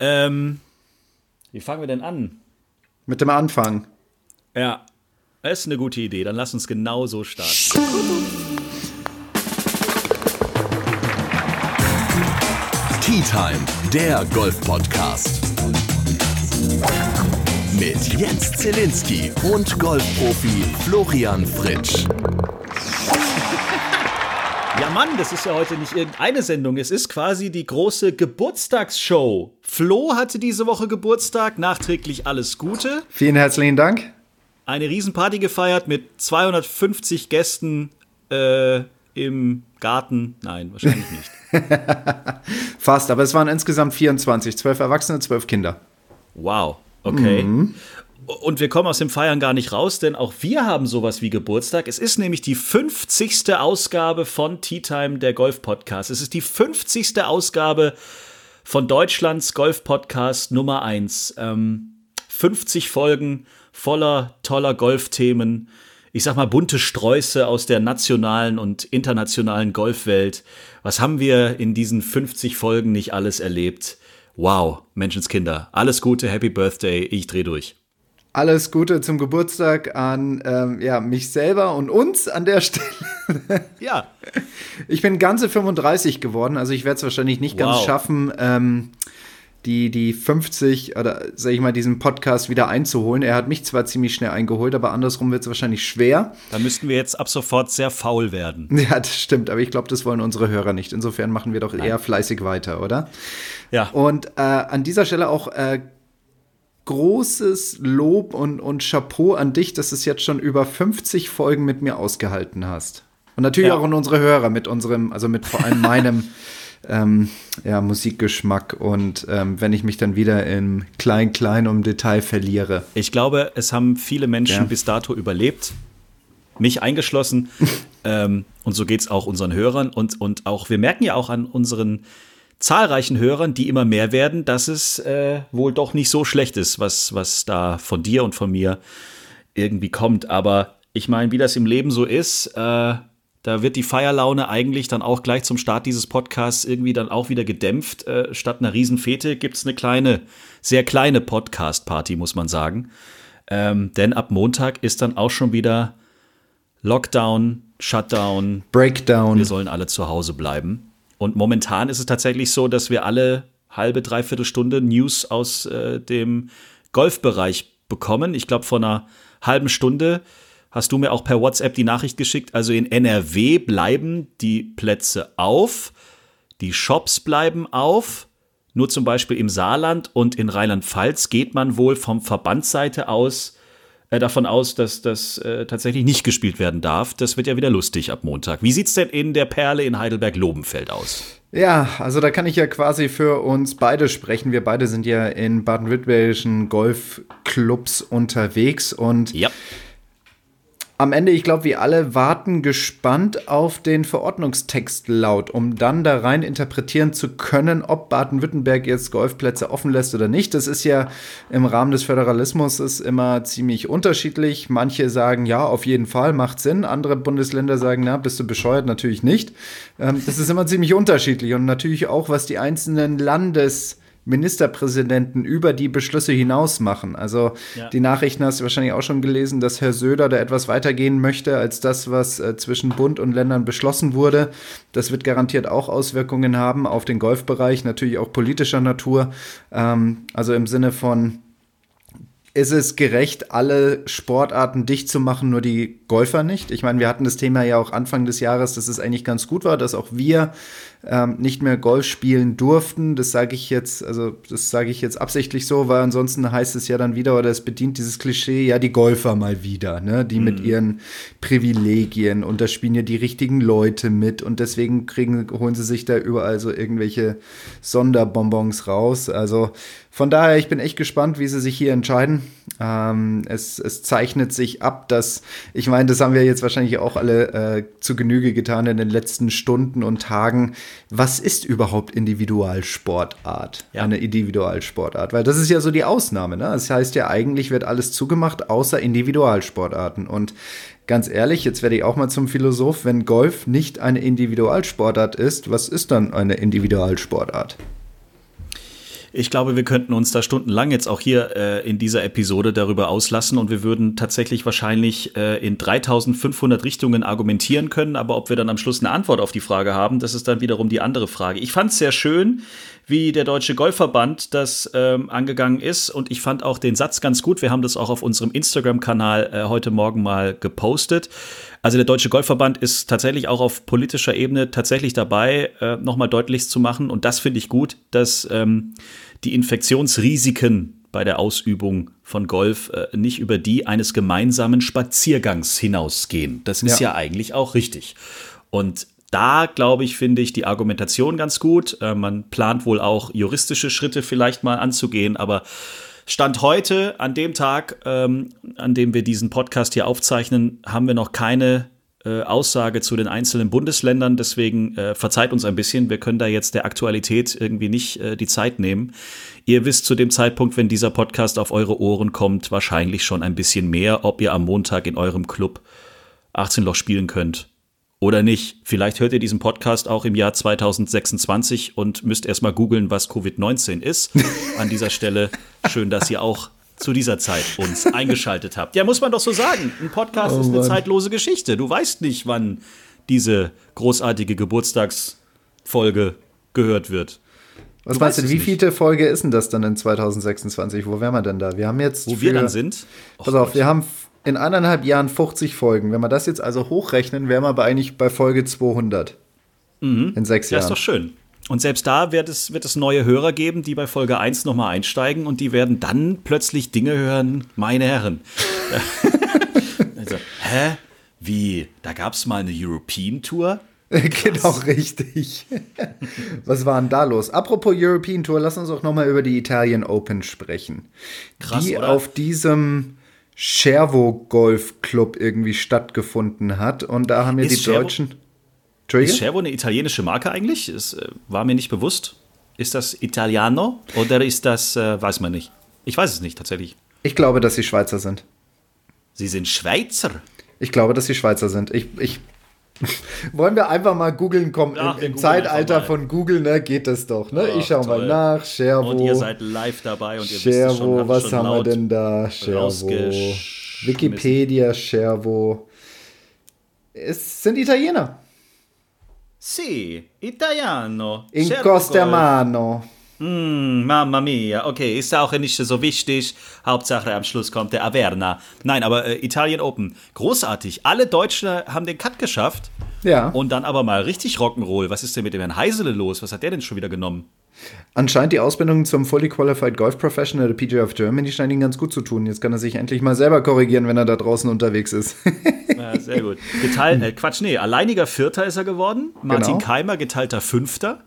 Ähm, wie fangen wir denn an? Mit dem Anfang. Ja, das ist eine gute Idee. Dann lass uns genau so starten. Tea Time, der Golf-Podcast. Mit Jens Zielinski und Golfprofi Florian Fritsch. Mann, das ist ja heute nicht irgendeine Sendung. Es ist quasi die große Geburtstagsshow. Flo hatte diese Woche Geburtstag. Nachträglich alles Gute. Vielen herzlichen Dank. Eine Riesenparty gefeiert mit 250 Gästen äh, im Garten. Nein, wahrscheinlich nicht. Fast, aber es waren insgesamt 24. Zwölf Erwachsene, zwölf Kinder. Wow, okay. Mhm. Und wir kommen aus dem Feiern gar nicht raus, denn auch wir haben sowas wie Geburtstag. Es ist nämlich die 50. Ausgabe von Tea Time, der Golf Podcast. Es ist die 50. Ausgabe von Deutschlands Golf Podcast Nummer 1. Ähm, 50 Folgen voller toller Golfthemen. Ich sag mal bunte Sträuße aus der nationalen und internationalen Golfwelt. Was haben wir in diesen 50 Folgen nicht alles erlebt? Wow, Menschenskinder. Alles Gute, Happy Birthday. Ich dreh durch. Alles Gute zum Geburtstag an ähm, ja, mich selber und uns an der Stelle. ja. Ich bin ganze 35 geworden, also ich werde es wahrscheinlich nicht wow. ganz schaffen, ähm, die, die 50 oder sag ich mal, diesen Podcast wieder einzuholen. Er hat mich zwar ziemlich schnell eingeholt, aber andersrum wird es wahrscheinlich schwer. Da müssten wir jetzt ab sofort sehr faul werden. Ja, das stimmt, aber ich glaube, das wollen unsere Hörer nicht. Insofern machen wir doch Nein. eher fleißig weiter, oder? Ja. Und äh, an dieser Stelle auch äh, großes Lob und, und Chapeau an dich, dass du es jetzt schon über 50 Folgen mit mir ausgehalten hast. Und natürlich ja. auch an unsere Hörer mit unserem, also mit vor allem meinem ähm, ja, Musikgeschmack und ähm, wenn ich mich dann wieder im Klein-Klein um Detail verliere. Ich glaube, es haben viele Menschen ja. bis dato überlebt, mich eingeschlossen. ähm, und so geht es auch unseren Hörern. Und, und auch, wir merken ja auch an unseren zahlreichen Hörern, die immer mehr werden, dass es äh, wohl doch nicht so schlecht ist, was, was da von dir und von mir irgendwie kommt. Aber ich meine, wie das im Leben so ist, äh, da wird die Feierlaune eigentlich dann auch gleich zum Start dieses Podcasts irgendwie dann auch wieder gedämpft. Äh, statt einer Riesenfete gibt es eine kleine, sehr kleine Podcast-Party, muss man sagen. Ähm, denn ab Montag ist dann auch schon wieder Lockdown, Shutdown, Breakdown. Wir sollen alle zu Hause bleiben. Und momentan ist es tatsächlich so, dass wir alle halbe, dreiviertel Stunde News aus äh, dem Golfbereich bekommen. Ich glaube, vor einer halben Stunde hast du mir auch per WhatsApp die Nachricht geschickt. Also in NRW bleiben die Plätze auf, die Shops bleiben auf. Nur zum Beispiel im Saarland und in Rheinland-Pfalz geht man wohl vom Verbandsseite aus äh, davon aus, dass das äh, tatsächlich nicht gespielt werden darf. Das wird ja wieder lustig ab Montag. Wie sieht es denn in der Perle in Heidelberg-Lobenfeld aus? Ja, also da kann ich ja quasi für uns beide sprechen. Wir beide sind ja in baden-württembergischen Golfclubs unterwegs und ja am Ende, ich glaube, wir alle warten gespannt auf den Verordnungstext laut, um dann da rein interpretieren zu können, ob Baden-Württemberg jetzt Golfplätze offen lässt oder nicht. Das ist ja im Rahmen des Föderalismus ist immer ziemlich unterschiedlich. Manche sagen, ja, auf jeden Fall, macht Sinn. Andere Bundesländer sagen, na, bist du bescheuert? Natürlich nicht. Ähm, das ist immer ziemlich unterschiedlich und natürlich auch, was die einzelnen Landes- Ministerpräsidenten über die Beschlüsse hinaus machen. Also ja. die Nachrichten hast du wahrscheinlich auch schon gelesen, dass Herr Söder da etwas weitergehen möchte als das, was äh, zwischen Bund und Ländern beschlossen wurde. Das wird garantiert auch Auswirkungen haben auf den Golfbereich, natürlich auch politischer Natur. Ähm, also im Sinne von ist es gerecht, alle Sportarten dicht zu machen, nur die Golfer nicht? Ich meine, wir hatten das Thema ja auch Anfang des Jahres, dass es eigentlich ganz gut war, dass auch wir ähm, nicht mehr Golf spielen durften. Das sage ich jetzt, also das sage ich jetzt absichtlich so, weil ansonsten heißt es ja dann wieder oder es bedient dieses Klischee, ja, die Golfer mal wieder, ne? Die mhm. mit ihren Privilegien und da spielen ja die richtigen Leute mit und deswegen kriegen, holen sie sich da überall so irgendwelche Sonderbonbons raus. Also von daher, ich bin echt gespannt, wie sie sich hier entscheiden. Ähm, es, es, zeichnet sich ab, dass, ich meine, das haben wir jetzt wahrscheinlich auch alle äh, zu Genüge getan in den letzten Stunden und Tagen. Was ist überhaupt Individualsportart? Ja. Eine Individualsportart? Weil das ist ja so die Ausnahme. Ne? Das heißt ja, eigentlich wird alles zugemacht, außer Individualsportarten. Und ganz ehrlich, jetzt werde ich auch mal zum Philosoph, wenn Golf nicht eine Individualsportart ist, was ist dann eine Individualsportart? Ich glaube, wir könnten uns da stundenlang jetzt auch hier äh, in dieser Episode darüber auslassen und wir würden tatsächlich wahrscheinlich äh, in 3500 Richtungen argumentieren können, aber ob wir dann am Schluss eine Antwort auf die Frage haben, das ist dann wiederum die andere Frage. Ich fand es sehr schön, wie der Deutsche Golfverband das ähm, angegangen ist und ich fand auch den Satz ganz gut. Wir haben das auch auf unserem Instagram-Kanal äh, heute Morgen mal gepostet. Also der Deutsche Golfverband ist tatsächlich auch auf politischer Ebene tatsächlich dabei, äh, nochmal deutlich zu machen. Und das finde ich gut, dass ähm, die Infektionsrisiken bei der Ausübung von Golf äh, nicht über die eines gemeinsamen Spaziergangs hinausgehen. Das ist ja, ja eigentlich auch richtig. Und da, glaube ich, finde ich die Argumentation ganz gut. Äh, man plant wohl auch juristische Schritte vielleicht mal anzugehen, aber Stand heute, an dem Tag, ähm, an dem wir diesen Podcast hier aufzeichnen, haben wir noch keine äh, Aussage zu den einzelnen Bundesländern. Deswegen äh, verzeiht uns ein bisschen. Wir können da jetzt der Aktualität irgendwie nicht äh, die Zeit nehmen. Ihr wisst zu dem Zeitpunkt, wenn dieser Podcast auf eure Ohren kommt, wahrscheinlich schon ein bisschen mehr, ob ihr am Montag in eurem Club 18 Loch spielen könnt oder nicht. Vielleicht hört ihr diesen Podcast auch im Jahr 2026 und müsst erstmal googeln, was Covid-19 ist. An dieser Stelle schön, dass ihr auch zu dieser Zeit uns eingeschaltet habt. Ja, muss man doch so sagen. Ein Podcast oh, ist eine zeitlose Geschichte. Du weißt nicht, wann diese großartige Geburtstagsfolge gehört wird. Was du meinst du, wie viele Folge ist denn das dann in 2026? Wo wären wir denn da? Wir haben jetzt. Wo wir dann sind? Pass auf, wir haben in eineinhalb Jahren 50 Folgen. Wenn wir das jetzt also hochrechnen, wären wir aber eigentlich bei Folge 200. Mhm. In sechs Jahren. Das ist doch schön. Und selbst da wird es, wird es neue Hörer geben, die bei Folge 1 nochmal einsteigen und die werden dann plötzlich Dinge hören, meine Herren. also, hä? Wie? Da gab es mal eine European Tour? genau, richtig. Was war denn da los? Apropos European Tour, lass uns auch nochmal über die Italien Open sprechen. Krass, die oder? auf diesem Schervo Golf Club irgendwie stattgefunden hat. Und da haben ja die Schervo, Deutschen. Ist Schervo eine italienische Marke eigentlich? Das äh, war mir nicht bewusst. Ist das Italiano oder ist das, äh, weiß man nicht. Ich weiß es nicht tatsächlich. Ich glaube, dass sie Schweizer sind. Sie sind Schweizer? Ich glaube, dass sie Schweizer sind. Ich, ich wollen wir einfach mal googeln kommen? Im, im Zeitalter von Google ne, geht das doch. Ne? Oh, ich schau toll. mal nach. Schervo. Und ihr seid live dabei und ihr Schervo, wisst schon, was haben wir denn da? Schervo. Wikipedia, Schervo. Es sind Italiener. Sì, italiano. In Costa Mano. Mm, Mamma mia, okay, ist auch nicht so wichtig. Hauptsache am Schluss kommt der Averna. Nein, aber äh, Italien Open, großartig. Alle Deutschen haben den Cut geschafft. Ja. Und dann aber mal richtig Rock'n'Roll. Was ist denn mit dem Herrn Heisele los? Was hat der denn schon wieder genommen? Anscheinend die Ausbildung zum Fully Qualified Golf Professional der PGA of Germany scheint ihn ganz gut zu tun. Jetzt kann er sich endlich mal selber korrigieren, wenn er da draußen unterwegs ist. ja, sehr gut. Geteilt, äh, Quatsch, nee, alleiniger Vierter ist er geworden. Martin genau. Keimer geteilter Fünfter.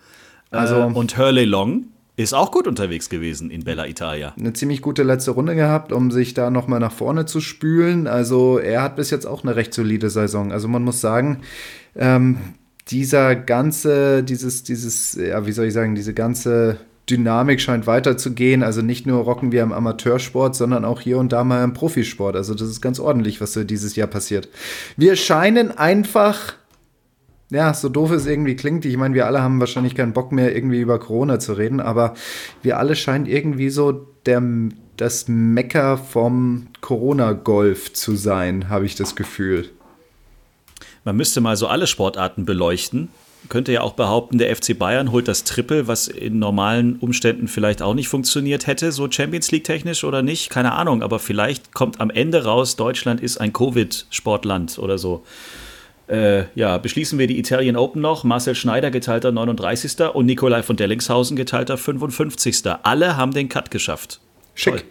Also, äh, und Hurley Long ist auch gut unterwegs gewesen in Bella Italia. Eine ziemlich gute letzte Runde gehabt, um sich da nochmal nach vorne zu spülen. Also er hat bis jetzt auch eine recht solide Saison. Also man muss sagen, ähm, dieser ganze, dieses, dieses, ja, wie soll ich sagen, diese ganze Dynamik scheint weiterzugehen. Also nicht nur rocken wir im Amateursport, sondern auch hier und da mal im Profisport. Also das ist ganz ordentlich, was so dieses Jahr passiert. Wir scheinen einfach ja, so doof es irgendwie klingt, ich meine, wir alle haben wahrscheinlich keinen Bock mehr, irgendwie über Corona zu reden, aber wir alle scheinen irgendwie so der, das Mecker vom Corona-Golf zu sein, habe ich das Gefühl. Man müsste mal so alle Sportarten beleuchten. Könnte ja auch behaupten, der FC Bayern holt das Triple, was in normalen Umständen vielleicht auch nicht funktioniert hätte, so Champions League technisch oder nicht, keine Ahnung, aber vielleicht kommt am Ende raus, Deutschland ist ein Covid-Sportland oder so. Äh, ja, beschließen wir die Italien Open noch. Marcel Schneider geteilter 39. und Nikolai von Dellingshausen geteilter 55. Alle haben den Cut geschafft. Schick. Toll.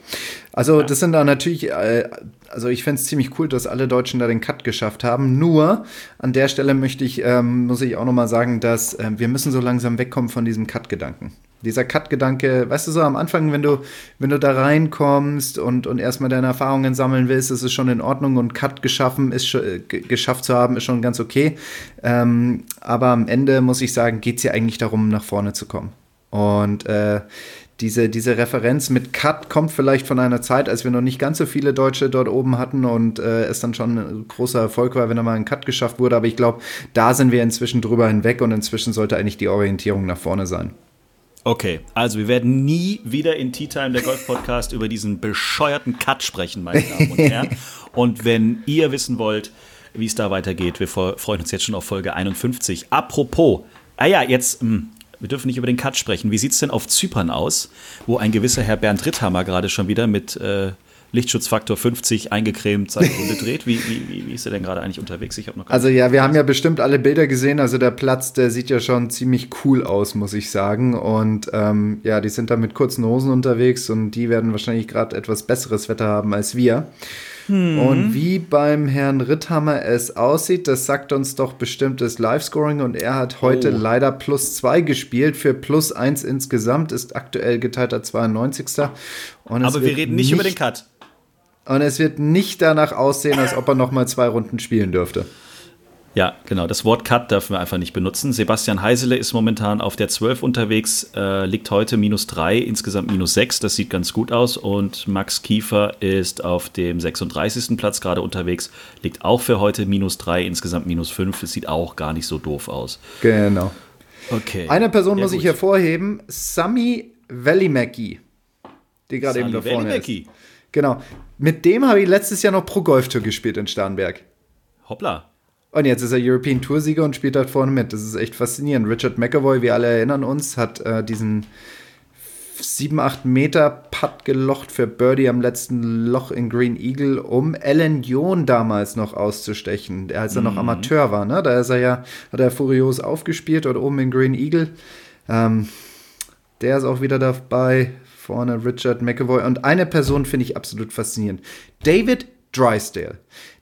Also, ja. das sind da natürlich, äh, also ich fände es ziemlich cool, dass alle Deutschen da den Cut geschafft haben. Nur an der Stelle möchte ich, ähm, muss ich auch nochmal sagen, dass äh, wir müssen so langsam wegkommen von diesem Cut-Gedanken dieser Cut-Gedanke, weißt du so, am Anfang, wenn du, wenn du da reinkommst und, und erstmal deine Erfahrungen sammeln willst, ist es schon in Ordnung und Cut geschaffen ist, geschafft zu haben, ist schon ganz okay. Ähm, aber am Ende muss ich sagen, geht es ja eigentlich darum, nach vorne zu kommen. Und äh, diese, diese Referenz mit Cut kommt vielleicht von einer Zeit, als wir noch nicht ganz so viele Deutsche dort oben hatten und äh, es dann schon ein großer Erfolg war, wenn da mal ein Cut geschafft wurde. Aber ich glaube, da sind wir inzwischen drüber hinweg und inzwischen sollte eigentlich die Orientierung nach vorne sein. Okay, also wir werden nie wieder in Tea Time, der Golf Podcast, über diesen bescheuerten Cut sprechen, meine Damen und Herren. Und wenn ihr wissen wollt, wie es da weitergeht, wir freuen uns jetzt schon auf Folge 51. Apropos, ah ja, jetzt, hm, wir dürfen nicht über den Cut sprechen. Wie sieht es denn auf Zypern aus, wo ein gewisser Herr Bernd Ritthammer gerade schon wieder mit äh, Lichtschutzfaktor 50 eingecremt seine Runde dreht. Wie, wie, wie ist er denn gerade eigentlich unterwegs? Ich noch also ja, wir haben ja bestimmt alle Bilder gesehen. Also der Platz, der sieht ja schon ziemlich cool aus, muss ich sagen. Und ähm, ja, die sind da mit kurzen Hosen unterwegs und die werden wahrscheinlich gerade etwas besseres Wetter haben als wir. Hm. Und wie beim Herrn Ritthammer es aussieht, das sagt uns doch bestimmt das Live-Scoring. Und er hat heute oh. leider plus zwei gespielt. Für plus eins insgesamt ist aktuell geteilter 92. Und Aber wir reden nicht, nicht über den Cut. Und es wird nicht danach aussehen, als ob er noch mal zwei Runden spielen dürfte. Ja, genau. Das Wort Cut dürfen wir einfach nicht benutzen. Sebastian Heisele ist momentan auf der 12 unterwegs, äh, liegt heute minus 3, insgesamt minus 6. Das sieht ganz gut aus. Und Max Kiefer ist auf dem 36. Platz gerade unterwegs, liegt auch für heute minus 3, insgesamt minus 5. Es sieht auch gar nicht so doof aus. Genau. Okay. Eine Person ja, muss gut. ich hervorheben: Sami Välimäki, die gerade eben da vorne ist. Genau. Mit dem habe ich letztes Jahr noch Pro Golf Tour gespielt in Starnberg. Hoppla. Und jetzt ist er European Tour-Sieger und spielt dort vorne mit. Das ist echt faszinierend. Richard McAvoy, wir alle erinnern uns, hat äh, diesen 7-8 Meter Putt gelocht für Birdie am letzten Loch in Green Eagle, um Alan John damals noch auszustechen, als er noch mhm. Amateur war. Ne? Da ist er ja, hat er furios aufgespielt dort oben in Green Eagle. Ähm, der ist auch wieder dabei vorne Richard McAvoy. Und eine Person finde ich absolut faszinierend. David Drysdale.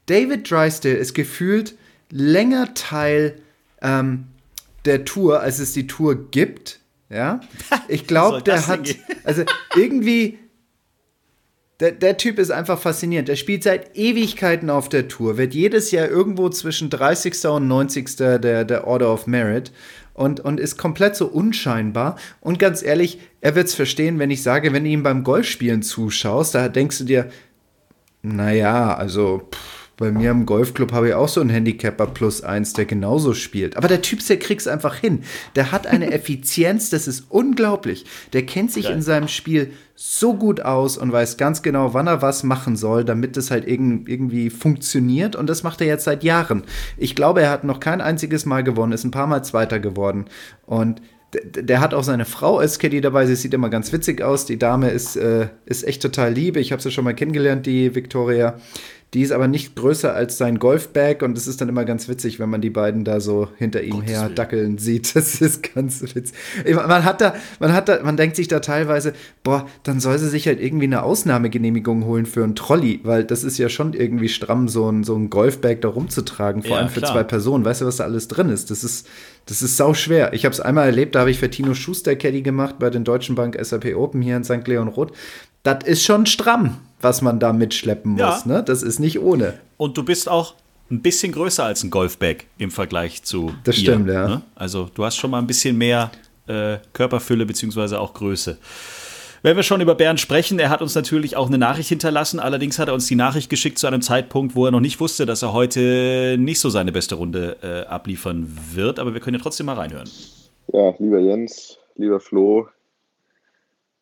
David Drysdale ist gefühlt länger Teil ähm, der Tour, als es die Tour gibt. Ja, ich glaube, der hat, also irgendwie, der, der, Typ ist einfach faszinierend. Der spielt seit Ewigkeiten auf der Tour, wird jedes Jahr irgendwo zwischen 30. und 90. der, der Order of Merit und, und ist komplett so unscheinbar. Und ganz ehrlich, er wird es verstehen, wenn ich sage, wenn du ihm beim Golfspielen zuschaust, da denkst du dir, naja, also pff, bei mir im Golfclub habe ich auch so einen Handicapper plus eins, der genauso spielt. Aber der Typ, der kriegt es einfach hin. Der hat eine Effizienz, das ist unglaublich. Der kennt sich Geil. in seinem Spiel so gut aus und weiß ganz genau, wann er was machen soll, damit es halt irgendwie funktioniert. Und das macht er jetzt seit Jahren. Ich glaube, er hat noch kein einziges Mal gewonnen, ist ein paar Mal Zweiter geworden. Und der hat auch seine Frau als Caddy dabei. Sie sieht immer ganz witzig aus. Die Dame ist, äh, ist echt total lieb. Ich habe sie schon mal kennengelernt, die Victoria. Die ist aber nicht größer als sein Golfbag und es ist dann immer ganz witzig, wenn man die beiden da so hinter ihm Gottes her Willen. dackeln sieht. Das ist ganz witzig. Man hat da, man hat da, man denkt sich da teilweise, boah, dann soll sie sich halt irgendwie eine Ausnahmegenehmigung holen für einen Trolley, weil das ist ja schon irgendwie stramm, so ein, so ein Golfbag da rumzutragen, vor ja, allem für klar. zwei Personen. Weißt du, was da alles drin ist? Das ist, das ist sau schwer. Ich habe es einmal erlebt, da habe ich für Tino Schuster Caddy gemacht bei den Deutschen Bank SAP Open hier in St. Leon Roth. Das ist schon stramm was man da mitschleppen muss. Ja. Ne? Das ist nicht ohne. Und du bist auch ein bisschen größer als ein Golfbag im Vergleich zu. Das ihr, stimmt, ja. Ne? Also du hast schon mal ein bisschen mehr äh, Körperfülle beziehungsweise auch Größe. Wenn wir schon über Bernd sprechen, er hat uns natürlich auch eine Nachricht hinterlassen. Allerdings hat er uns die Nachricht geschickt zu einem Zeitpunkt, wo er noch nicht wusste, dass er heute nicht so seine beste Runde äh, abliefern wird. Aber wir können ja trotzdem mal reinhören. Ja, lieber Jens, lieber Flo,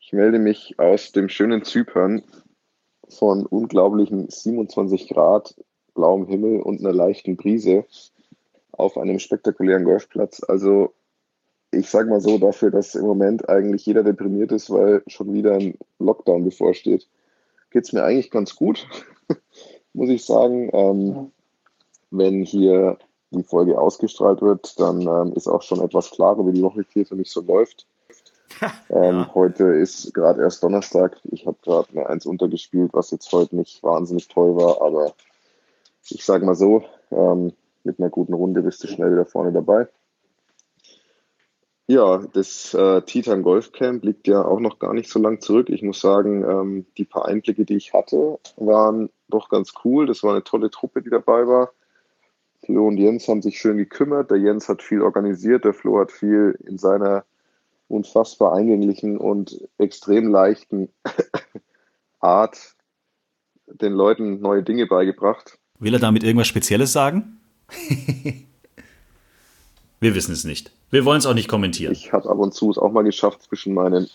ich melde mich aus dem schönen Zypern von unglaublichen 27 Grad, blauem Himmel und einer leichten Brise auf einem spektakulären Golfplatz. Also ich sage mal so, dafür, dass im Moment eigentlich jeder deprimiert ist, weil schon wieder ein Lockdown bevorsteht, geht es mir eigentlich ganz gut, muss ich sagen. Ähm, wenn hier die Folge ausgestrahlt wird, dann ähm, ist auch schon etwas klarer, wie die Woche hier für mich so läuft. ähm, ja. Heute ist gerade erst Donnerstag. Ich habe gerade eine Eins untergespielt, was jetzt heute nicht wahnsinnig toll war, aber ich sage mal so, ähm, mit einer guten Runde bist du schnell wieder vorne dabei. Ja, das äh, Titan Golf Camp liegt ja auch noch gar nicht so lang zurück. Ich muss sagen, ähm, die paar Einblicke, die ich hatte, waren doch ganz cool. Das war eine tolle Truppe, die dabei war. Flo und Jens haben sich schön gekümmert. Der Jens hat viel organisiert, der Flo hat viel in seiner unfassbar eingänglichen und extrem leichten Art den Leuten neue Dinge beigebracht. Will er damit irgendwas Spezielles sagen? Wir wissen es nicht. Wir wollen es auch nicht kommentieren. Ich habe ab und zu es auch mal geschafft, zwischen meinen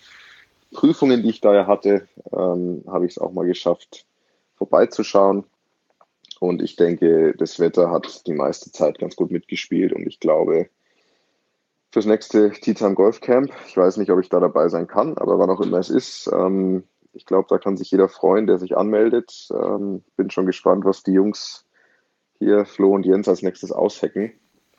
Prüfungen, die ich da ja hatte, ähm, habe ich es auch mal geschafft, vorbeizuschauen. Und ich denke, das Wetter hat die meiste Zeit ganz gut mitgespielt. Und ich glaube, fürs nächste Tea Time Golf Camp, ich weiß nicht, ob ich da dabei sein kann, aber wann auch immer es ist, ähm, ich glaube, da kann sich jeder freuen, der sich anmeldet. Ähm, bin schon gespannt, was die Jungs hier, Flo und Jens, als nächstes aushacken.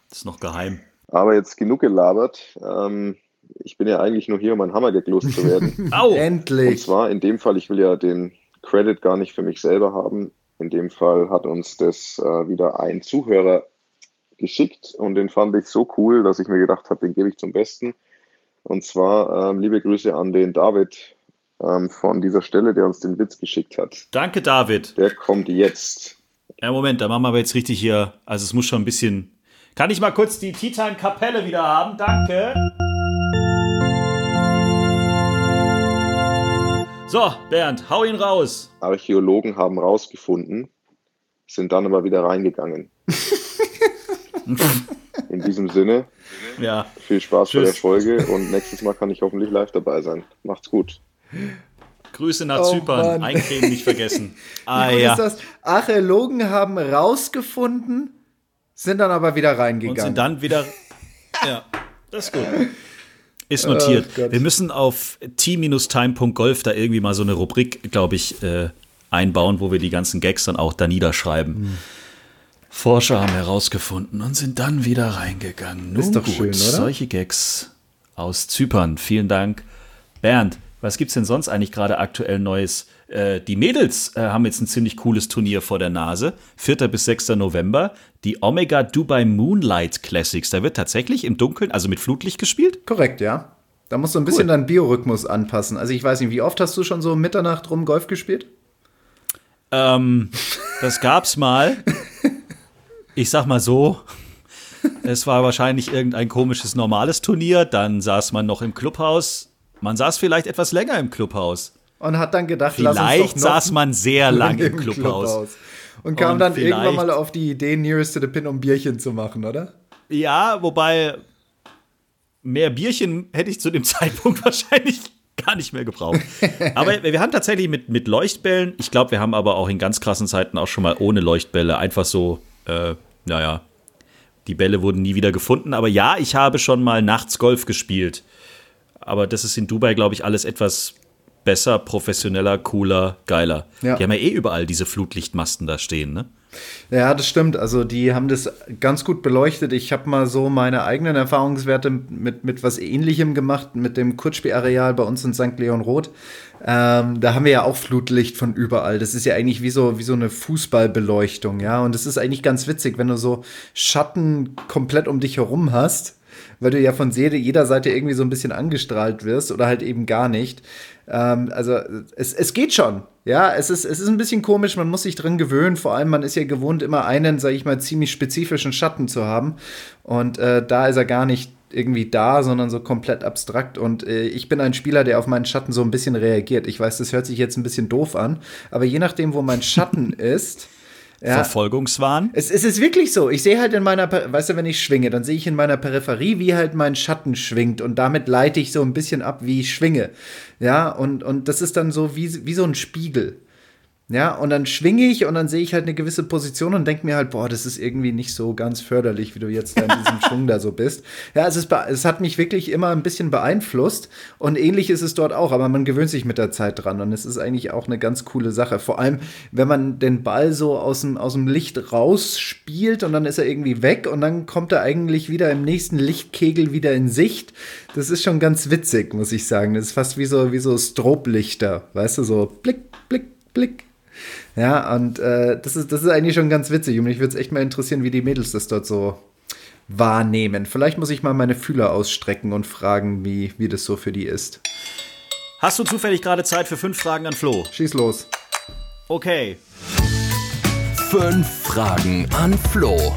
Das ist noch geheim. Aber jetzt genug gelabert. Ähm, ich bin ja eigentlich nur hier, um ein Hammergag loszuwerden. Au! Endlich! Und zwar in dem Fall, ich will ja den Credit gar nicht für mich selber haben. In dem Fall hat uns das äh, wieder ein Zuhörer geschickt und den fand ich so cool, dass ich mir gedacht habe, den gebe ich zum Besten. Und zwar ähm, liebe Grüße an den David ähm, von dieser Stelle, der uns den Witz geschickt hat. Danke, David. Der kommt jetzt. Ja, Moment, da machen wir aber jetzt richtig hier. Also es muss schon ein bisschen. Kann ich mal kurz die Titan Kapelle wieder haben? Danke. So, Bernd, hau ihn raus. Archäologen haben rausgefunden, sind dann aber wieder reingegangen. In diesem Sinne, ja. viel Spaß Tschüss. bei der Folge und nächstes Mal kann ich hoffentlich live dabei sein. Macht's gut. Grüße nach oh, Zypern, Mann. eincremen nicht vergessen. ah, ja. ist das? Archäologen haben rausgefunden, sind dann aber wieder reingegangen. Und sind dann wieder. ja, das ist gut. Ist notiert. Oh wir müssen auf t-time.golf da irgendwie mal so eine Rubrik, glaube ich, äh, einbauen, wo wir die ganzen Gags dann auch da niederschreiben. Hm. Forscher haben herausgefunden und sind dann wieder reingegangen. Nun ist doch gut, schön, oder? Solche Gags aus Zypern. Vielen Dank. Bernd, was gibt es denn sonst eigentlich gerade aktuell Neues? Äh, die Mädels äh, haben jetzt ein ziemlich cooles Turnier vor der Nase. 4. bis 6. November. Die Omega Dubai Moonlight Classics. Da wird tatsächlich im Dunkeln, also mit Flutlicht gespielt? Korrekt, ja. Da musst du ein bisschen cool. deinen Biorhythmus anpassen. Also ich weiß nicht, wie oft hast du schon so Mitternacht rum Golf gespielt? Ähm, das gab's mal. Ich sag mal so, es war wahrscheinlich irgendein komisches normales Turnier. Dann saß man noch im Clubhaus. Man saß vielleicht etwas länger im Clubhaus und hat dann gedacht, vielleicht saß man sehr lange im Clubhaus. Clubhaus. Und kam und dann irgendwann mal auf die Idee, Nearest to the Pin, um Bierchen zu machen, oder? Ja, wobei mehr Bierchen hätte ich zu dem Zeitpunkt wahrscheinlich gar nicht mehr gebraucht. aber wir haben tatsächlich mit, mit Leuchtbällen, ich glaube, wir haben aber auch in ganz krassen Zeiten auch schon mal ohne Leuchtbälle einfach so, äh, naja, die Bälle wurden nie wieder gefunden. Aber ja, ich habe schon mal nachts Golf gespielt. Aber das ist in Dubai, glaube ich, alles etwas besser, professioneller, cooler, geiler. Ja. Die haben ja eh überall diese Flutlichtmasten da stehen, ne? Ja, das stimmt. Also die haben das ganz gut beleuchtet. Ich habe mal so meine eigenen Erfahrungswerte mit, mit was Ähnlichem gemacht, mit dem Kurzspielareal bei uns in St. Leon Roth. Ähm, da haben wir ja auch Flutlicht von überall. Das ist ja eigentlich wie so, wie so eine Fußballbeleuchtung, ja. Und es ist eigentlich ganz witzig, wenn du so Schatten komplett um dich herum hast weil du ja von jeder Seite irgendwie so ein bisschen angestrahlt wirst oder halt eben gar nicht. Ähm, also es, es geht schon. Ja, es ist, es ist ein bisschen komisch, man muss sich dran gewöhnen. Vor allem, man ist ja gewohnt, immer einen, sag ich mal, ziemlich spezifischen Schatten zu haben. Und äh, da ist er gar nicht irgendwie da, sondern so komplett abstrakt. Und äh, ich bin ein Spieler, der auf meinen Schatten so ein bisschen reagiert. Ich weiß, das hört sich jetzt ein bisschen doof an, aber je nachdem, wo mein Schatten ist, ja. Verfolgungswahn? Es, es, ist wirklich so. Ich sehe halt in meiner, weißt du, wenn ich schwinge, dann sehe ich in meiner Peripherie, wie halt mein Schatten schwingt und damit leite ich so ein bisschen ab, wie ich schwinge. Ja, und, und das ist dann so wie, wie so ein Spiegel. Ja, und dann schwinge ich und dann sehe ich halt eine gewisse Position und denke mir halt, boah, das ist irgendwie nicht so ganz förderlich, wie du jetzt da in diesem Schwung da so bist. Ja, es, ist, es hat mich wirklich immer ein bisschen beeinflusst und ähnlich ist es dort auch, aber man gewöhnt sich mit der Zeit dran und es ist eigentlich auch eine ganz coole Sache. Vor allem, wenn man den Ball so aus dem, aus dem Licht rausspielt und dann ist er irgendwie weg und dann kommt er eigentlich wieder im nächsten Lichtkegel wieder in Sicht. Das ist schon ganz witzig, muss ich sagen. Das ist fast wie so, wie so Stroblichter, weißt du, so Blick, Blick, Blick. Ja, und äh, das, ist, das ist eigentlich schon ganz witzig. Und mich würde es echt mal interessieren, wie die Mädels das dort so wahrnehmen. Vielleicht muss ich mal meine Fühler ausstrecken und fragen, wie, wie das so für die ist. Hast du zufällig gerade Zeit für fünf Fragen an Flo? Schieß los. Okay. Fünf Fragen an Flo.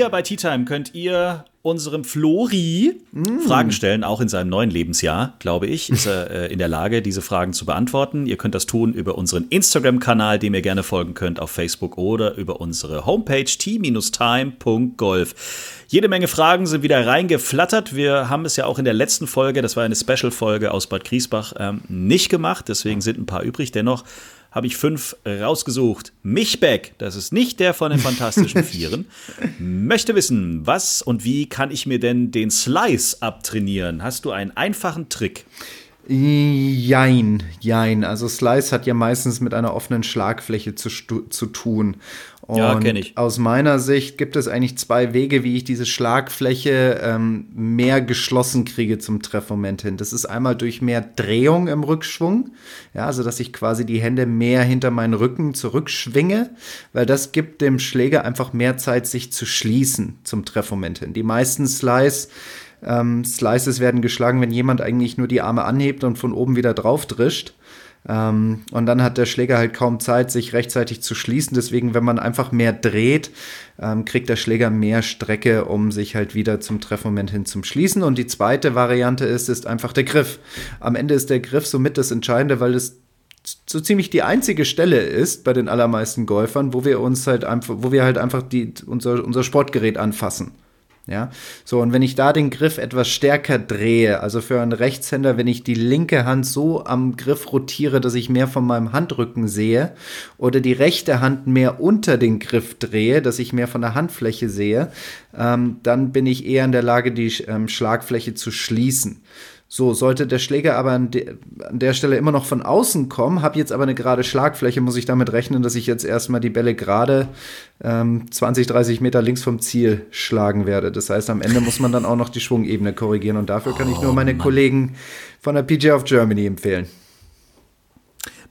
Hier bei Tea Time könnt ihr unserem Flori mm. Fragen stellen, auch in seinem neuen Lebensjahr, glaube ich, ist er äh, in der Lage, diese Fragen zu beantworten. Ihr könnt das tun über unseren Instagram-Kanal, dem ihr gerne folgen könnt, auf Facebook oder über unsere Homepage t-time.golf. Jede Menge Fragen sind wieder reingeflattert. Wir haben es ja auch in der letzten Folge, das war eine Special-Folge aus Bad Griesbach, ähm, nicht gemacht. Deswegen sind ein paar übrig. Dennoch habe ich fünf rausgesucht. Michbeck, das ist nicht der von den Fantastischen Vieren, möchte wissen, was und wie kann ich mir denn den Slice abtrainieren? Hast du einen einfachen Trick? Jein, jein. Also Slice hat ja meistens mit einer offenen Schlagfläche zu, zu tun. Und ja, kenne ich. Aus meiner Sicht gibt es eigentlich zwei Wege, wie ich diese Schlagfläche ähm, mehr geschlossen kriege zum Treffmoment hin. Das ist einmal durch mehr Drehung im Rückschwung, ja, also dass ich quasi die Hände mehr hinter meinen Rücken zurückschwinge, weil das gibt dem Schläger einfach mehr Zeit, sich zu schließen zum Treffmoment hin. Die meisten Slice ähm, Slices werden geschlagen, wenn jemand eigentlich nur die Arme anhebt und von oben wieder drauf drischt. Ähm, und dann hat der Schläger halt kaum Zeit, sich rechtzeitig zu schließen. Deswegen, wenn man einfach mehr dreht, ähm, kriegt der Schläger mehr Strecke, um sich halt wieder zum Treffmoment hin zum Schließen. Und die zweite Variante ist, ist einfach der Griff. Am Ende ist der Griff somit das Entscheidende, weil es so ziemlich die einzige Stelle ist bei den allermeisten Golfern, wo wir uns halt einfach, wo wir halt einfach die, unser, unser Sportgerät anfassen. Ja, so und wenn ich da den Griff etwas stärker drehe, also für einen Rechtshänder, wenn ich die linke Hand so am Griff rotiere, dass ich mehr von meinem Handrücken sehe, oder die rechte Hand mehr unter den Griff drehe, dass ich mehr von der Handfläche sehe, ähm, dann bin ich eher in der Lage, die ähm, Schlagfläche zu schließen. So, sollte der Schläger aber an, de an der Stelle immer noch von außen kommen, habe jetzt aber eine gerade Schlagfläche, muss ich damit rechnen, dass ich jetzt erstmal die Bälle gerade ähm, 20, 30 Meter links vom Ziel schlagen werde. Das heißt, am Ende muss man dann auch noch die Schwungebene korrigieren und dafür kann oh, ich nur meine Mann. Kollegen von der PGA of Germany empfehlen.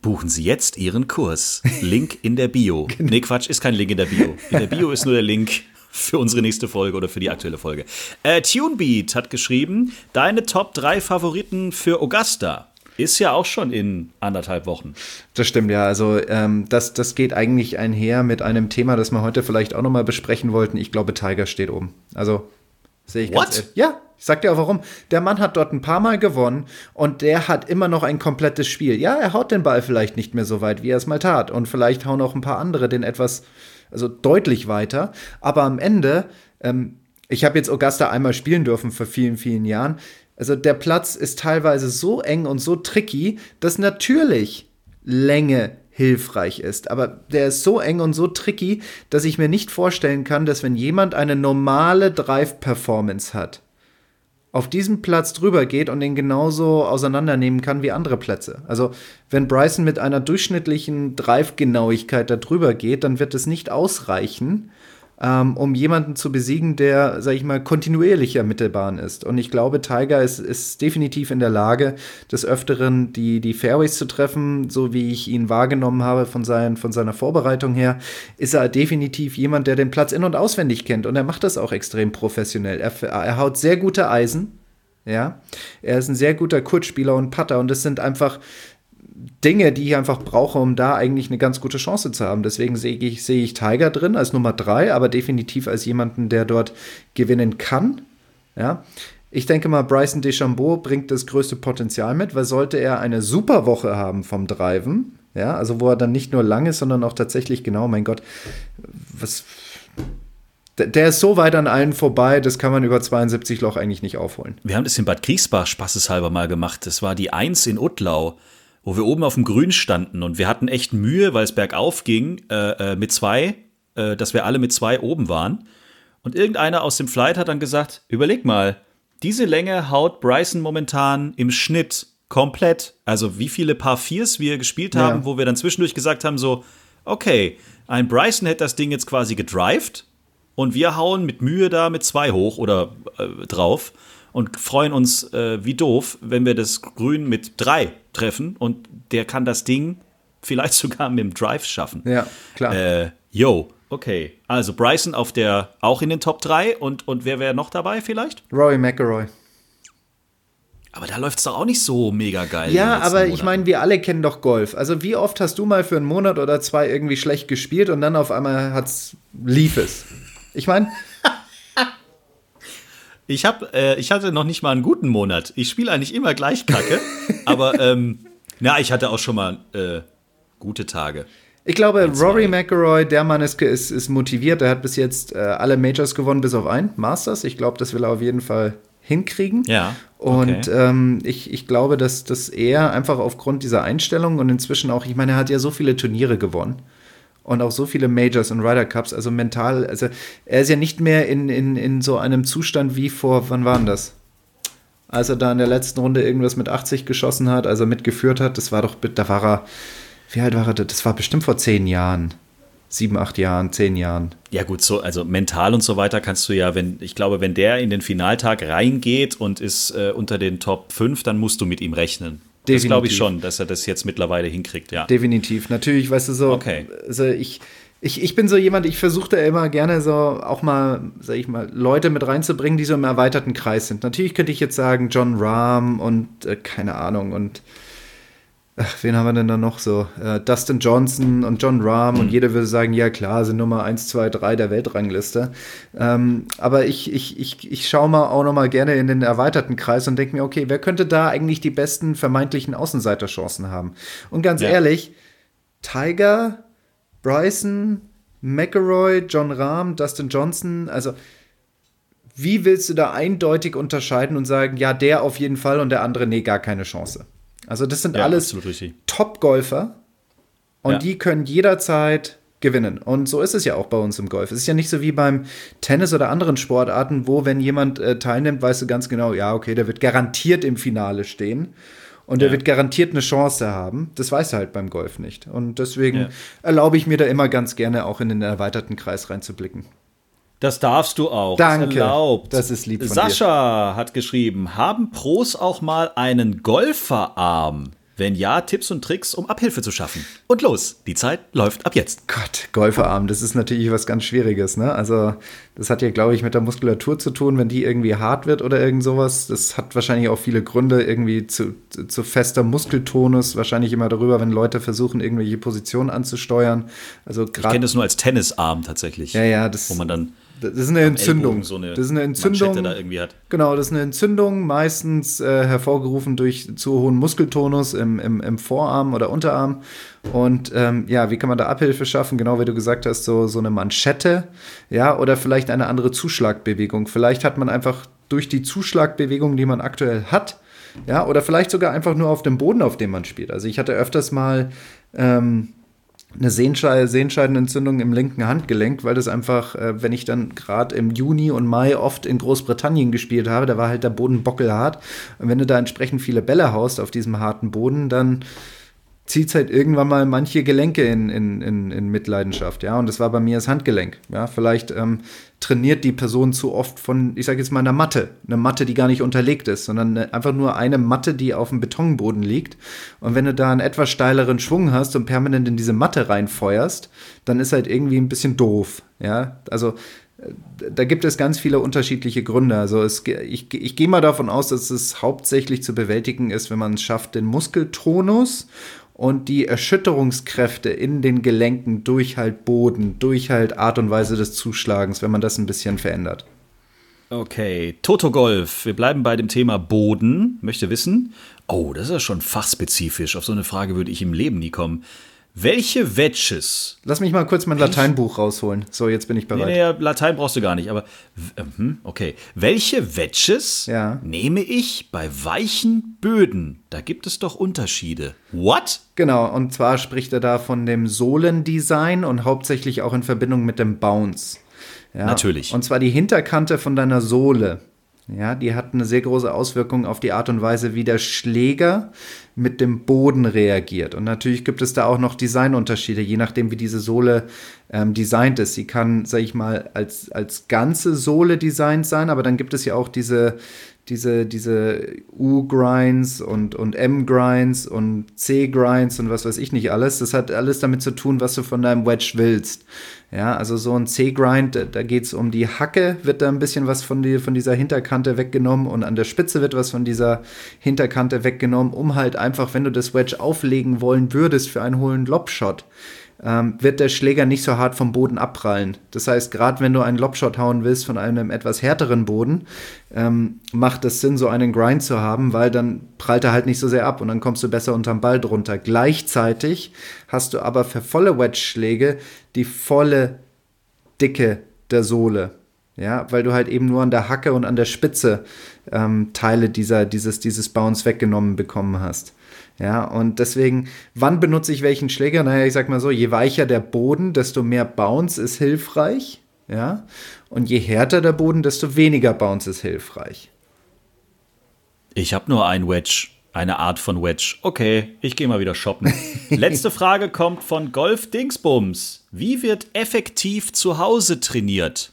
Buchen Sie jetzt Ihren Kurs. Link in der Bio. genau. Nee, Quatsch, ist kein Link in der Bio. In der Bio ist nur der Link für unsere nächste Folge oder für die aktuelle Folge. Äh, Tunebeat hat geschrieben, deine Top 3 Favoriten für Augusta. Ist ja auch schon in anderthalb Wochen. Das stimmt, ja. Also ähm, das, das geht eigentlich einher mit einem Thema, das wir heute vielleicht auch nochmal besprechen wollten. Ich glaube, Tiger steht oben. Also sehe ich What? ganz ehrlich. Ja, ich sag dir auch warum. Der Mann hat dort ein paar Mal gewonnen und der hat immer noch ein komplettes Spiel. Ja, er haut den Ball vielleicht nicht mehr so weit, wie er es mal tat. Und vielleicht hauen auch ein paar andere den etwas also deutlich weiter. Aber am Ende, ähm, ich habe jetzt Augusta einmal spielen dürfen vor vielen, vielen Jahren. Also der Platz ist teilweise so eng und so tricky, dass natürlich Länge hilfreich ist. Aber der ist so eng und so tricky, dass ich mir nicht vorstellen kann, dass wenn jemand eine normale Drive-Performance hat, auf diesem Platz drüber geht und den genauso auseinandernehmen kann wie andere Plätze. Also wenn Bryson mit einer durchschnittlichen Drive-Genauigkeit da drüber geht, dann wird es nicht ausreichen, ähm, um jemanden zu besiegen, der, sag ich mal, kontinuierlich ermittelbar ist. Und ich glaube, Tiger ist, ist definitiv in der Lage, des Öfteren die, die Fairways zu treffen, so wie ich ihn wahrgenommen habe von, sein, von seiner Vorbereitung her, ist er definitiv jemand, der den Platz in- und auswendig kennt. Und er macht das auch extrem professionell. Er, er haut sehr gute Eisen. Ja, er ist ein sehr guter Kurzspieler und Putter und das sind einfach Dinge, die ich einfach brauche, um da eigentlich eine ganz gute Chance zu haben. Deswegen sehe ich, sehe ich Tiger drin als Nummer drei, aber definitiv als jemanden, der dort gewinnen kann. Ja. Ich denke mal, Bryson DeChambeau bringt das größte Potenzial mit, weil sollte er eine super Woche haben vom Driven, ja, also wo er dann nicht nur lang ist, sondern auch tatsächlich genau, mein Gott, was der ist so weit an allen vorbei, das kann man über 72 Loch eigentlich nicht aufholen. Wir haben das in Bad Kriegsbach spaßeshalber mal gemacht. Das war die Eins in Utlau wo wir oben auf dem Grün standen und wir hatten echt Mühe, weil es bergauf ging, äh, äh, mit zwei, äh, dass wir alle mit zwei oben waren. Und irgendeiner aus dem Flight hat dann gesagt: Überleg mal, diese Länge haut Bryson momentan im Schnitt komplett. Also wie viele Paar Viers wir gespielt haben, ja. wo wir dann zwischendurch gesagt haben: so, okay, ein Bryson hätte das Ding jetzt quasi gedrived und wir hauen mit Mühe da mit zwei hoch oder äh, drauf und freuen uns äh, wie doof, wenn wir das Grün mit drei treffen und der kann das Ding vielleicht sogar mit dem Drive schaffen. Ja, klar. Äh, yo, okay. Also Bryson auf der, auch in den Top 3 und, und wer wäre noch dabei vielleicht? Roy McElroy. Aber da läuft es doch auch nicht so mega geil. Ja, aber ich meine, wir alle kennen doch Golf. Also wie oft hast du mal für einen Monat oder zwei irgendwie schlecht gespielt und dann auf einmal hat's, lief es? Ich meine, Ich, hab, äh, ich hatte noch nicht mal einen guten Monat. Ich spiele eigentlich immer gleich Kacke. aber ähm, na, ich hatte auch schon mal äh, gute Tage. Ich glaube, Ein, Rory McIlroy, der Mann ist, ist, ist motiviert. Er hat bis jetzt äh, alle Majors gewonnen, bis auf ein Masters. Ich glaube, das will er auf jeden Fall hinkriegen. Ja. Okay. Und ähm, ich, ich glaube, dass, dass er einfach aufgrund dieser Einstellung und inzwischen auch, ich meine, er hat ja so viele Turniere gewonnen und auch so viele Majors und Ryder Cups, also mental, also er ist ja nicht mehr in, in, in so einem Zustand wie vor, wann waren das? Als er da in der letzten Runde irgendwas mit 80 geschossen hat, also mitgeführt hat, das war doch, da war er, wie alt war er? Das war bestimmt vor zehn Jahren sieben, acht Jahren, zehn Jahren. Ja, gut, so, also mental und so weiter kannst du ja, wenn, ich glaube, wenn der in den Finaltag reingeht und ist äh, unter den Top 5, dann musst du mit ihm rechnen. Definitiv. Das glaube ich schon, dass er das jetzt mittlerweile hinkriegt, ja. Definitiv. Natürlich, weißt du so, okay. also ich, ich, ich bin so jemand, ich versuche da immer gerne so auch mal, sag ich mal, Leute mit reinzubringen, die so im erweiterten Kreis sind. Natürlich könnte ich jetzt sagen, John Rahm und äh, keine Ahnung und ach, wen haben wir denn da noch so? Äh, Dustin Johnson und John Rahm mhm. und jeder würde sagen, ja klar, sind Nummer 1, 2, 3 der Weltrangliste. Ähm, aber ich, ich, ich, ich schaue mal auch noch mal gerne in den erweiterten Kreis und denke mir, okay, wer könnte da eigentlich die besten vermeintlichen Außenseiterchancen haben? Und ganz ja. ehrlich, Tiger, Bryson, McElroy, John Rahm, Dustin Johnson, also wie willst du da eindeutig unterscheiden und sagen, ja, der auf jeden Fall und der andere, nee, gar keine Chance? Also das sind ja, alles Top-Golfer und ja. die können jederzeit gewinnen. Und so ist es ja auch bei uns im Golf. Es ist ja nicht so wie beim Tennis oder anderen Sportarten, wo, wenn jemand äh, teilnimmt, weißt du ganz genau, ja, okay, der wird garantiert im Finale stehen. Und ja. der wird garantiert eine Chance haben. Das weiß er halt beim Golf nicht. Und deswegen ja. erlaube ich mir da immer ganz gerne auch in den erweiterten Kreis reinzublicken. Das darfst du auch. Danke. Erlaubt. Das ist lieb von Sascha dir. hat geschrieben: Haben Pros auch mal einen Golferarm? Wenn ja, Tipps und Tricks, um Abhilfe zu schaffen. Und los, die Zeit läuft ab jetzt. Gott, Golferarm, das ist natürlich was ganz Schwieriges. Ne? Also, das hat ja, glaube ich, mit der Muskulatur zu tun, wenn die irgendwie hart wird oder irgend sowas. Das hat wahrscheinlich auch viele Gründe, irgendwie zu, zu fester Muskeltonus. Wahrscheinlich immer darüber, wenn Leute versuchen, irgendwelche Positionen anzusteuern. Also ich kenne das nur als Tennisarm tatsächlich. Ja, ja, das. Wo man dann das ist eine Entzündung. So eine das ist eine Entzündung. da irgendwie hat. Genau, das ist eine Entzündung, meistens äh, hervorgerufen durch zu hohen Muskeltonus im, im, im Vorarm oder Unterarm. Und ähm, ja, wie kann man da Abhilfe schaffen? Genau wie du gesagt hast, so, so eine Manschette, ja, oder vielleicht eine andere Zuschlagbewegung. Vielleicht hat man einfach durch die Zuschlagbewegung, die man aktuell hat, ja, oder vielleicht sogar einfach nur auf dem Boden, auf dem man spielt. Also ich hatte öfters mal ähm, eine Sehenscheidenentzündung im linken Handgelenk, weil das einfach, äh, wenn ich dann gerade im Juni und Mai oft in Großbritannien gespielt habe, da war halt der Boden bockelhart. Und wenn du da entsprechend viele Bälle haust auf diesem harten Boden, dann zieht es halt irgendwann mal manche Gelenke in, in, in, in, Mitleidenschaft, ja. Und das war bei mir das Handgelenk. Ja, vielleicht ähm, trainiert die Person zu oft von, ich sage jetzt mal, einer Matte. Eine Matte, die gar nicht unterlegt ist, sondern eine, einfach nur eine Matte, die auf dem Betonboden liegt. Und wenn du da einen etwas steileren Schwung hast und permanent in diese Matte reinfeuerst, dann ist halt irgendwie ein bisschen doof, ja. Also äh, da gibt es ganz viele unterschiedliche Gründe. Also es, ich, ich gehe mal davon aus, dass es hauptsächlich zu bewältigen ist, wenn man es schafft, den Muskeltonus und die Erschütterungskräfte in den Gelenken durch halt Boden, durch halt Art und Weise des Zuschlagens, wenn man das ein bisschen verändert. Okay, Toto Golf. Wir bleiben bei dem Thema Boden. Möchte wissen, oh, das ist ja schon fachspezifisch. Auf so eine Frage würde ich im Leben nie kommen. Welche Wedges? Lass mich mal kurz mein Lateinbuch rausholen. So, jetzt bin ich bereit. Nee, nee, Latein brauchst du gar nicht, aber hm, okay. Welche Wedges ja. nehme ich bei weichen Böden? Da gibt es doch Unterschiede. What? Genau, und zwar spricht er da von dem Sohlendesign und hauptsächlich auch in Verbindung mit dem Bounce. Ja, Natürlich. Und zwar die Hinterkante von deiner Sohle. Ja, die hat eine sehr große Auswirkung auf die Art und Weise, wie der Schläger mit dem Boden reagiert. Und natürlich gibt es da auch noch Designunterschiede, je nachdem, wie diese Sohle ähm, designt ist. Sie kann, sag ich mal, als, als ganze Sohle designt sein, aber dann gibt es ja auch diese, diese, diese U-Grinds und, und M-Grinds und C-Grinds und was weiß ich nicht alles. Das hat alles damit zu tun, was du von deinem Wedge willst. Ja, also so ein C-Grind, da geht es um die Hacke, wird da ein bisschen was von, die, von dieser Hinterkante weggenommen und an der Spitze wird was von dieser Hinterkante weggenommen, um halt einfach, wenn du das Wedge auflegen wollen würdest für einen hohen Lobshot, ähm, wird der Schläger nicht so hart vom Boden abprallen. Das heißt, gerade wenn du einen Lobshot hauen willst von einem etwas härteren Boden, ähm, macht es Sinn, so einen Grind zu haben, weil dann prallt er halt nicht so sehr ab und dann kommst du besser unterm Ball drunter. Gleichzeitig hast du aber für volle Wedge-Schläge die volle Dicke der Sohle. Ja, weil du halt eben nur an der Hacke und an der Spitze ähm, Teile dieser, dieses, dieses Bounce weggenommen bekommen hast. Ja, und deswegen, wann benutze ich welchen Schläger? Naja, ich sag mal so, je weicher der Boden, desto mehr Bounce ist hilfreich. Ja, und je härter der Boden, desto weniger Bounce ist hilfreich. Ich habe nur ein Wedge, eine Art von Wedge. Okay, ich gehe mal wieder shoppen. Letzte Frage kommt von Golf Dingsbums. Wie wird effektiv zu Hause trainiert?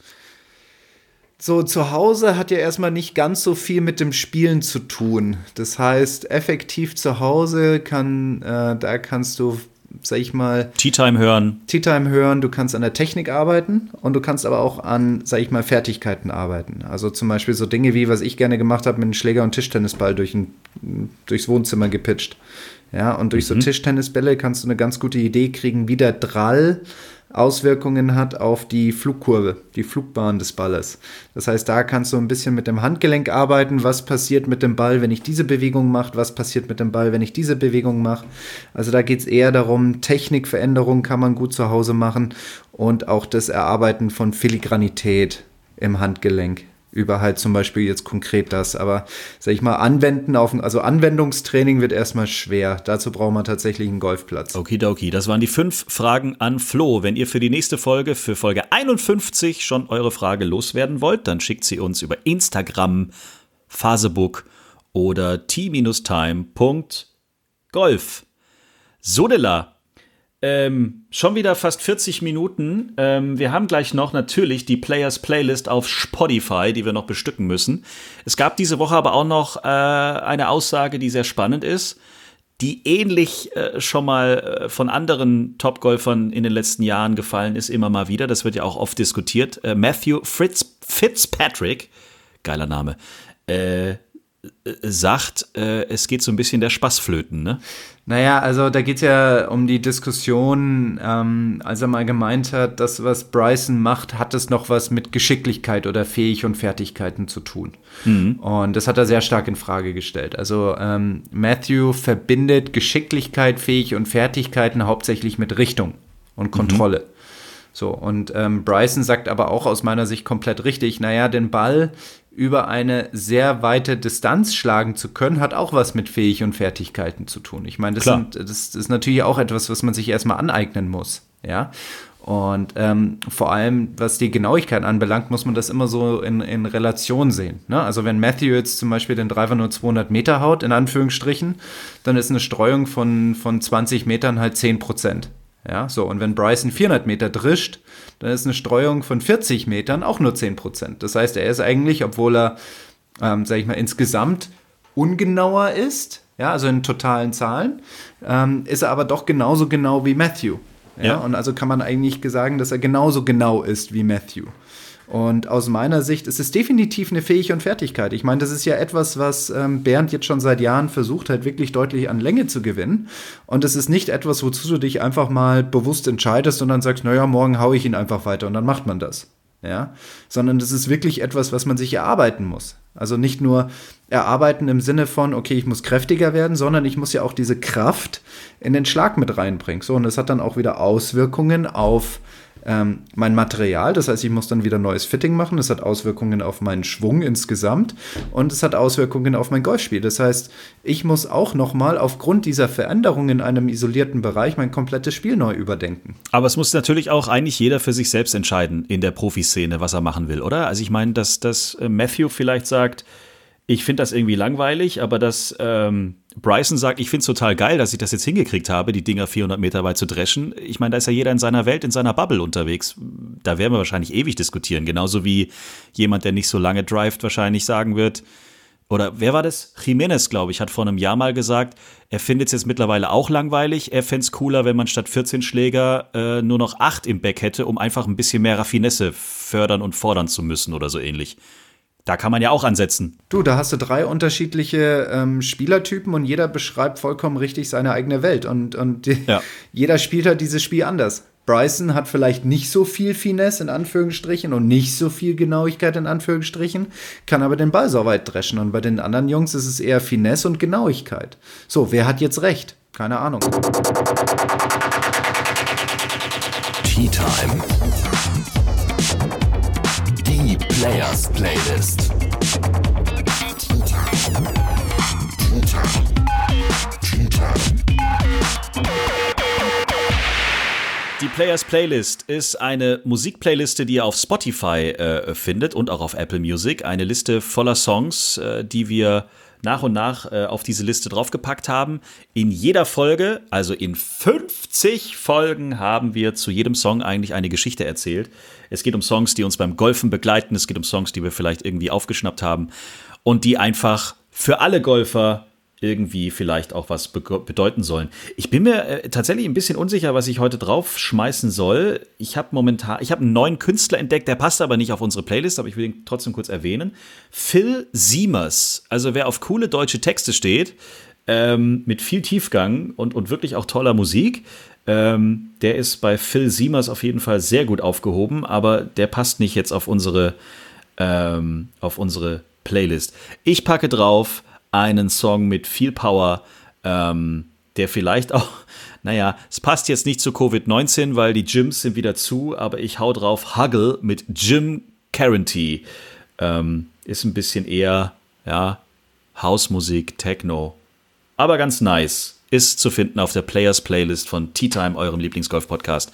So zu Hause hat ja erstmal nicht ganz so viel mit dem Spielen zu tun. Das heißt, effektiv zu Hause kann, äh, da kannst du, sag ich mal, Tea Time hören. Tea Time hören, du kannst an der Technik arbeiten und du kannst aber auch an, sag ich mal, Fertigkeiten arbeiten. Also zum Beispiel so Dinge wie, was ich gerne gemacht habe, mit einem Schläger und Tischtennisball durch ein, durchs Wohnzimmer gepitcht. Ja, und durch mhm. so Tischtennisbälle kannst du eine ganz gute Idee kriegen, wie der Drall Auswirkungen hat auf die Flugkurve, die Flugbahn des Balles. Das heißt, da kannst du ein bisschen mit dem Handgelenk arbeiten, was passiert mit dem Ball, wenn ich diese Bewegung mache, was passiert mit dem Ball, wenn ich diese Bewegung mache. Also da geht es eher darum, Technikveränderungen kann man gut zu Hause machen und auch das Erarbeiten von Filigranität im Handgelenk über halt zum Beispiel jetzt konkret das. Aber sag ich mal, anwenden auf, also Anwendungstraining wird erstmal schwer. Dazu braucht man tatsächlich einen Golfplatz. Okidoki, das waren die fünf Fragen an Flo. Wenn ihr für die nächste Folge, für Folge 51 schon eure Frage loswerden wollt, dann schickt sie uns über Instagram, Facebook oder t-time.golf. Sodela, ähm, schon wieder fast 40 Minuten. Ähm, wir haben gleich noch natürlich die Players Playlist auf Spotify, die wir noch bestücken müssen. Es gab diese Woche aber auch noch äh, eine Aussage, die sehr spannend ist, die ähnlich äh, schon mal äh, von anderen Topgolfern in den letzten Jahren gefallen ist, immer mal wieder. Das wird ja auch oft diskutiert. Äh, Matthew Fritz Fitzpatrick, geiler Name, äh, sagt, äh, es geht so ein bisschen der Spaßflöten, ne? Naja, also da geht es ja um die Diskussion, ähm, als er mal gemeint hat, das, was Bryson macht, hat es noch was mit Geschicklichkeit oder Fähig und Fertigkeiten zu tun. Mhm. Und das hat er sehr stark in Frage gestellt. Also ähm, Matthew verbindet Geschicklichkeit, Fähig und Fertigkeiten hauptsächlich mit Richtung und Kontrolle. Mhm. So, und ähm, Bryson sagt aber auch aus meiner Sicht komplett richtig, naja, den Ball über eine sehr weite Distanz schlagen zu können, hat auch was mit Fähig und Fertigkeiten zu tun. Ich meine, das, sind, das, ist natürlich auch etwas, was man sich erstmal aneignen muss. Ja. Und ähm, vor allem, was die Genauigkeit anbelangt, muss man das immer so in, in Relation sehen. Ne? Also wenn Matthew jetzt zum Beispiel den Driver nur 200 Meter haut, in Anführungsstrichen, dann ist eine Streuung von, von 20 Metern halt 10 Prozent. Ja, so. Und wenn Bryson 400 Meter drischt, dann ist eine Streuung von 40 Metern auch nur 10 Prozent. Das heißt, er ist eigentlich, obwohl er, ähm, sag ich mal, insgesamt ungenauer ist, ja, also in totalen Zahlen, ähm, ist er aber doch genauso genau wie Matthew. Ja? ja? Und also kann man eigentlich sagen, dass er genauso genau ist wie Matthew. Und aus meiner Sicht ist es definitiv eine Fähigkeit und Fertigkeit. Ich meine, das ist ja etwas, was ähm, Bernd jetzt schon seit Jahren versucht hat, wirklich deutlich an Länge zu gewinnen. Und es ist nicht etwas, wozu du dich einfach mal bewusst entscheidest und dann sagst, naja, morgen haue ich ihn einfach weiter und dann macht man das. Ja, sondern das ist wirklich etwas, was man sich erarbeiten muss. Also nicht nur erarbeiten im Sinne von, okay, ich muss kräftiger werden, sondern ich muss ja auch diese Kraft in den Schlag mit reinbringen. So, und das hat dann auch wieder Auswirkungen auf ähm, mein Material. Das heißt, ich muss dann wieder neues Fitting machen. Das hat Auswirkungen auf meinen Schwung insgesamt und es hat Auswirkungen auf mein Golfspiel. Das heißt, ich muss auch nochmal aufgrund dieser Veränderung in einem isolierten Bereich mein komplettes Spiel neu überdenken. Aber es muss natürlich auch eigentlich jeder für sich selbst entscheiden in der Profiszene, was er machen will, oder? Also ich meine, dass, dass äh, Matthew vielleicht sagt, ich finde das irgendwie langweilig, aber dass ähm, Bryson sagt, ich finde es total geil, dass ich das jetzt hingekriegt habe, die Dinger 400 Meter weit zu dreschen. Ich meine, da ist ja jeder in seiner Welt, in seiner Bubble unterwegs. Da werden wir wahrscheinlich ewig diskutieren. Genauso wie jemand, der nicht so lange drivet, wahrscheinlich sagen wird, oder wer war das? Jiménez, glaube ich, hat vor einem Jahr mal gesagt, er findet es jetzt mittlerweile auch langweilig. Er fände es cooler, wenn man statt 14 Schläger äh, nur noch 8 im Back hätte, um einfach ein bisschen mehr Raffinesse fördern und fordern zu müssen oder so ähnlich da kann man ja auch ansetzen. Du, da hast du drei unterschiedliche ähm, Spielertypen und jeder beschreibt vollkommen richtig seine eigene Welt. Und, und ja. jeder spielt halt dieses Spiel anders. Bryson hat vielleicht nicht so viel Finesse in Anführungsstrichen und nicht so viel Genauigkeit in Anführungsstrichen, kann aber den Ball so weit dreschen. Und bei den anderen Jungs ist es eher Finesse und Genauigkeit. So, wer hat jetzt recht? Keine Ahnung. Tea Time. Players Playlist. Die Players Playlist ist eine Musikplayliste, die ihr auf Spotify äh, findet und auch auf Apple Music. Eine Liste voller Songs, äh, die wir nach und nach äh, auf diese Liste draufgepackt haben. In jeder Folge, also in 50 Folgen, haben wir zu jedem Song eigentlich eine Geschichte erzählt. Es geht um Songs, die uns beim Golfen begleiten. Es geht um Songs, die wir vielleicht irgendwie aufgeschnappt haben und die einfach für alle Golfer irgendwie vielleicht auch was be bedeuten sollen. Ich bin mir äh, tatsächlich ein bisschen unsicher, was ich heute draufschmeißen soll. Ich habe momentan, ich habe einen neuen Künstler entdeckt, der passt aber nicht auf unsere Playlist, aber ich will ihn trotzdem kurz erwähnen. Phil Siemers. Also wer auf coole deutsche Texte steht, ähm, mit viel Tiefgang und, und wirklich auch toller Musik, ähm, der ist bei Phil Siemers auf jeden Fall sehr gut aufgehoben, aber der passt nicht jetzt auf unsere, ähm, auf unsere Playlist. Ich packe drauf einen Song mit viel Power, ähm, der vielleicht auch, naja, es passt jetzt nicht zu Covid-19, weil die Gyms sind wieder zu, aber ich hau drauf Huggle mit Jim Caranthy. Ähm, ist ein bisschen eher, ja, Hausmusik, Techno. Aber ganz nice. Ist zu finden auf der Players Playlist von Tea Time, eurem Lieblingsgolf-Podcast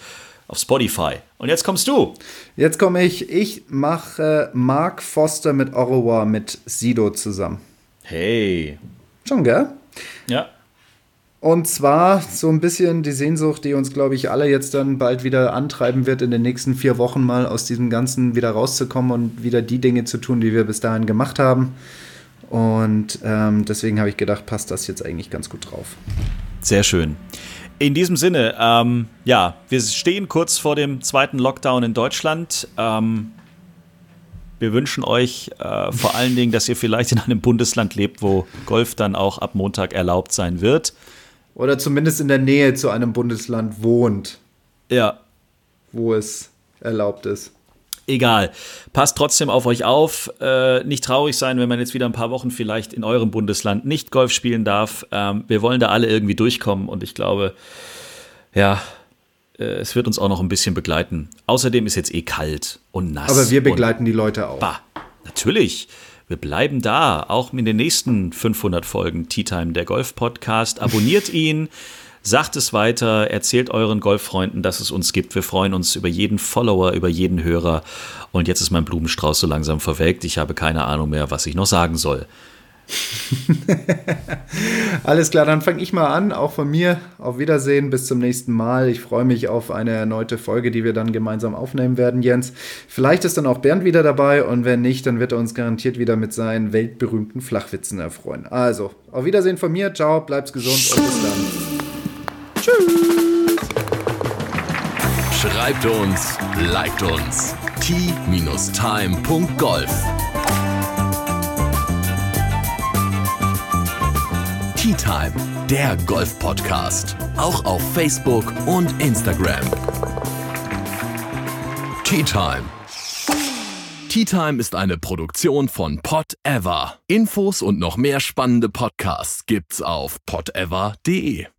auf Spotify. Und jetzt kommst du. Jetzt komme ich. Ich mache Mark Foster mit Ottawa mit Sido zusammen. Hey. Schon, gell? Ja. Und zwar so ein bisschen die Sehnsucht, die uns, glaube ich, alle jetzt dann bald wieder antreiben wird, in den nächsten vier Wochen mal aus diesem Ganzen wieder rauszukommen und wieder die Dinge zu tun, die wir bis dahin gemacht haben. Und ähm, deswegen habe ich gedacht, passt das jetzt eigentlich ganz gut drauf. Sehr schön. In diesem Sinne, ähm, ja, wir stehen kurz vor dem zweiten Lockdown in Deutschland. Ähm, wir wünschen euch äh, vor allen Dingen, dass ihr vielleicht in einem Bundesland lebt, wo Golf dann auch ab Montag erlaubt sein wird. Oder zumindest in der Nähe zu einem Bundesland wohnt. Ja. Wo es erlaubt ist. Egal. Passt trotzdem auf euch auf. Äh, nicht traurig sein, wenn man jetzt wieder ein paar Wochen vielleicht in eurem Bundesland nicht Golf spielen darf. Ähm, wir wollen da alle irgendwie durchkommen und ich glaube, ja, es wird uns auch noch ein bisschen begleiten. Außerdem ist jetzt eh kalt und nass. Aber wir begleiten die Leute auch. Bah, natürlich. Wir bleiben da, auch in den nächsten 500 Folgen Tea Time, der Golf-Podcast. Abonniert ihn, sagt es weiter, erzählt euren Golffreunden, dass es uns gibt. Wir freuen uns über jeden Follower, über jeden Hörer. Und jetzt ist mein Blumenstrauß so langsam verwelkt. Ich habe keine Ahnung mehr, was ich noch sagen soll. Alles klar, dann fange ich mal an. Auch von mir. Auf Wiedersehen, bis zum nächsten Mal. Ich freue mich auf eine erneute Folge, die wir dann gemeinsam aufnehmen werden, Jens. Vielleicht ist dann auch Bernd wieder dabei und wenn nicht, dann wird er uns garantiert wieder mit seinen weltberühmten Flachwitzen erfreuen. Also, auf Wiedersehen von mir. Ciao, bleib's gesund und bis dann. Tschüss. Schreibt uns, liked uns. t-time.golf Tea Time, der Golf-Podcast. Auch auf Facebook und Instagram. Tea Time. Tea Time ist eine Produktion von Pot Ever. Infos und noch mehr spannende Podcasts gibt's auf potever.de.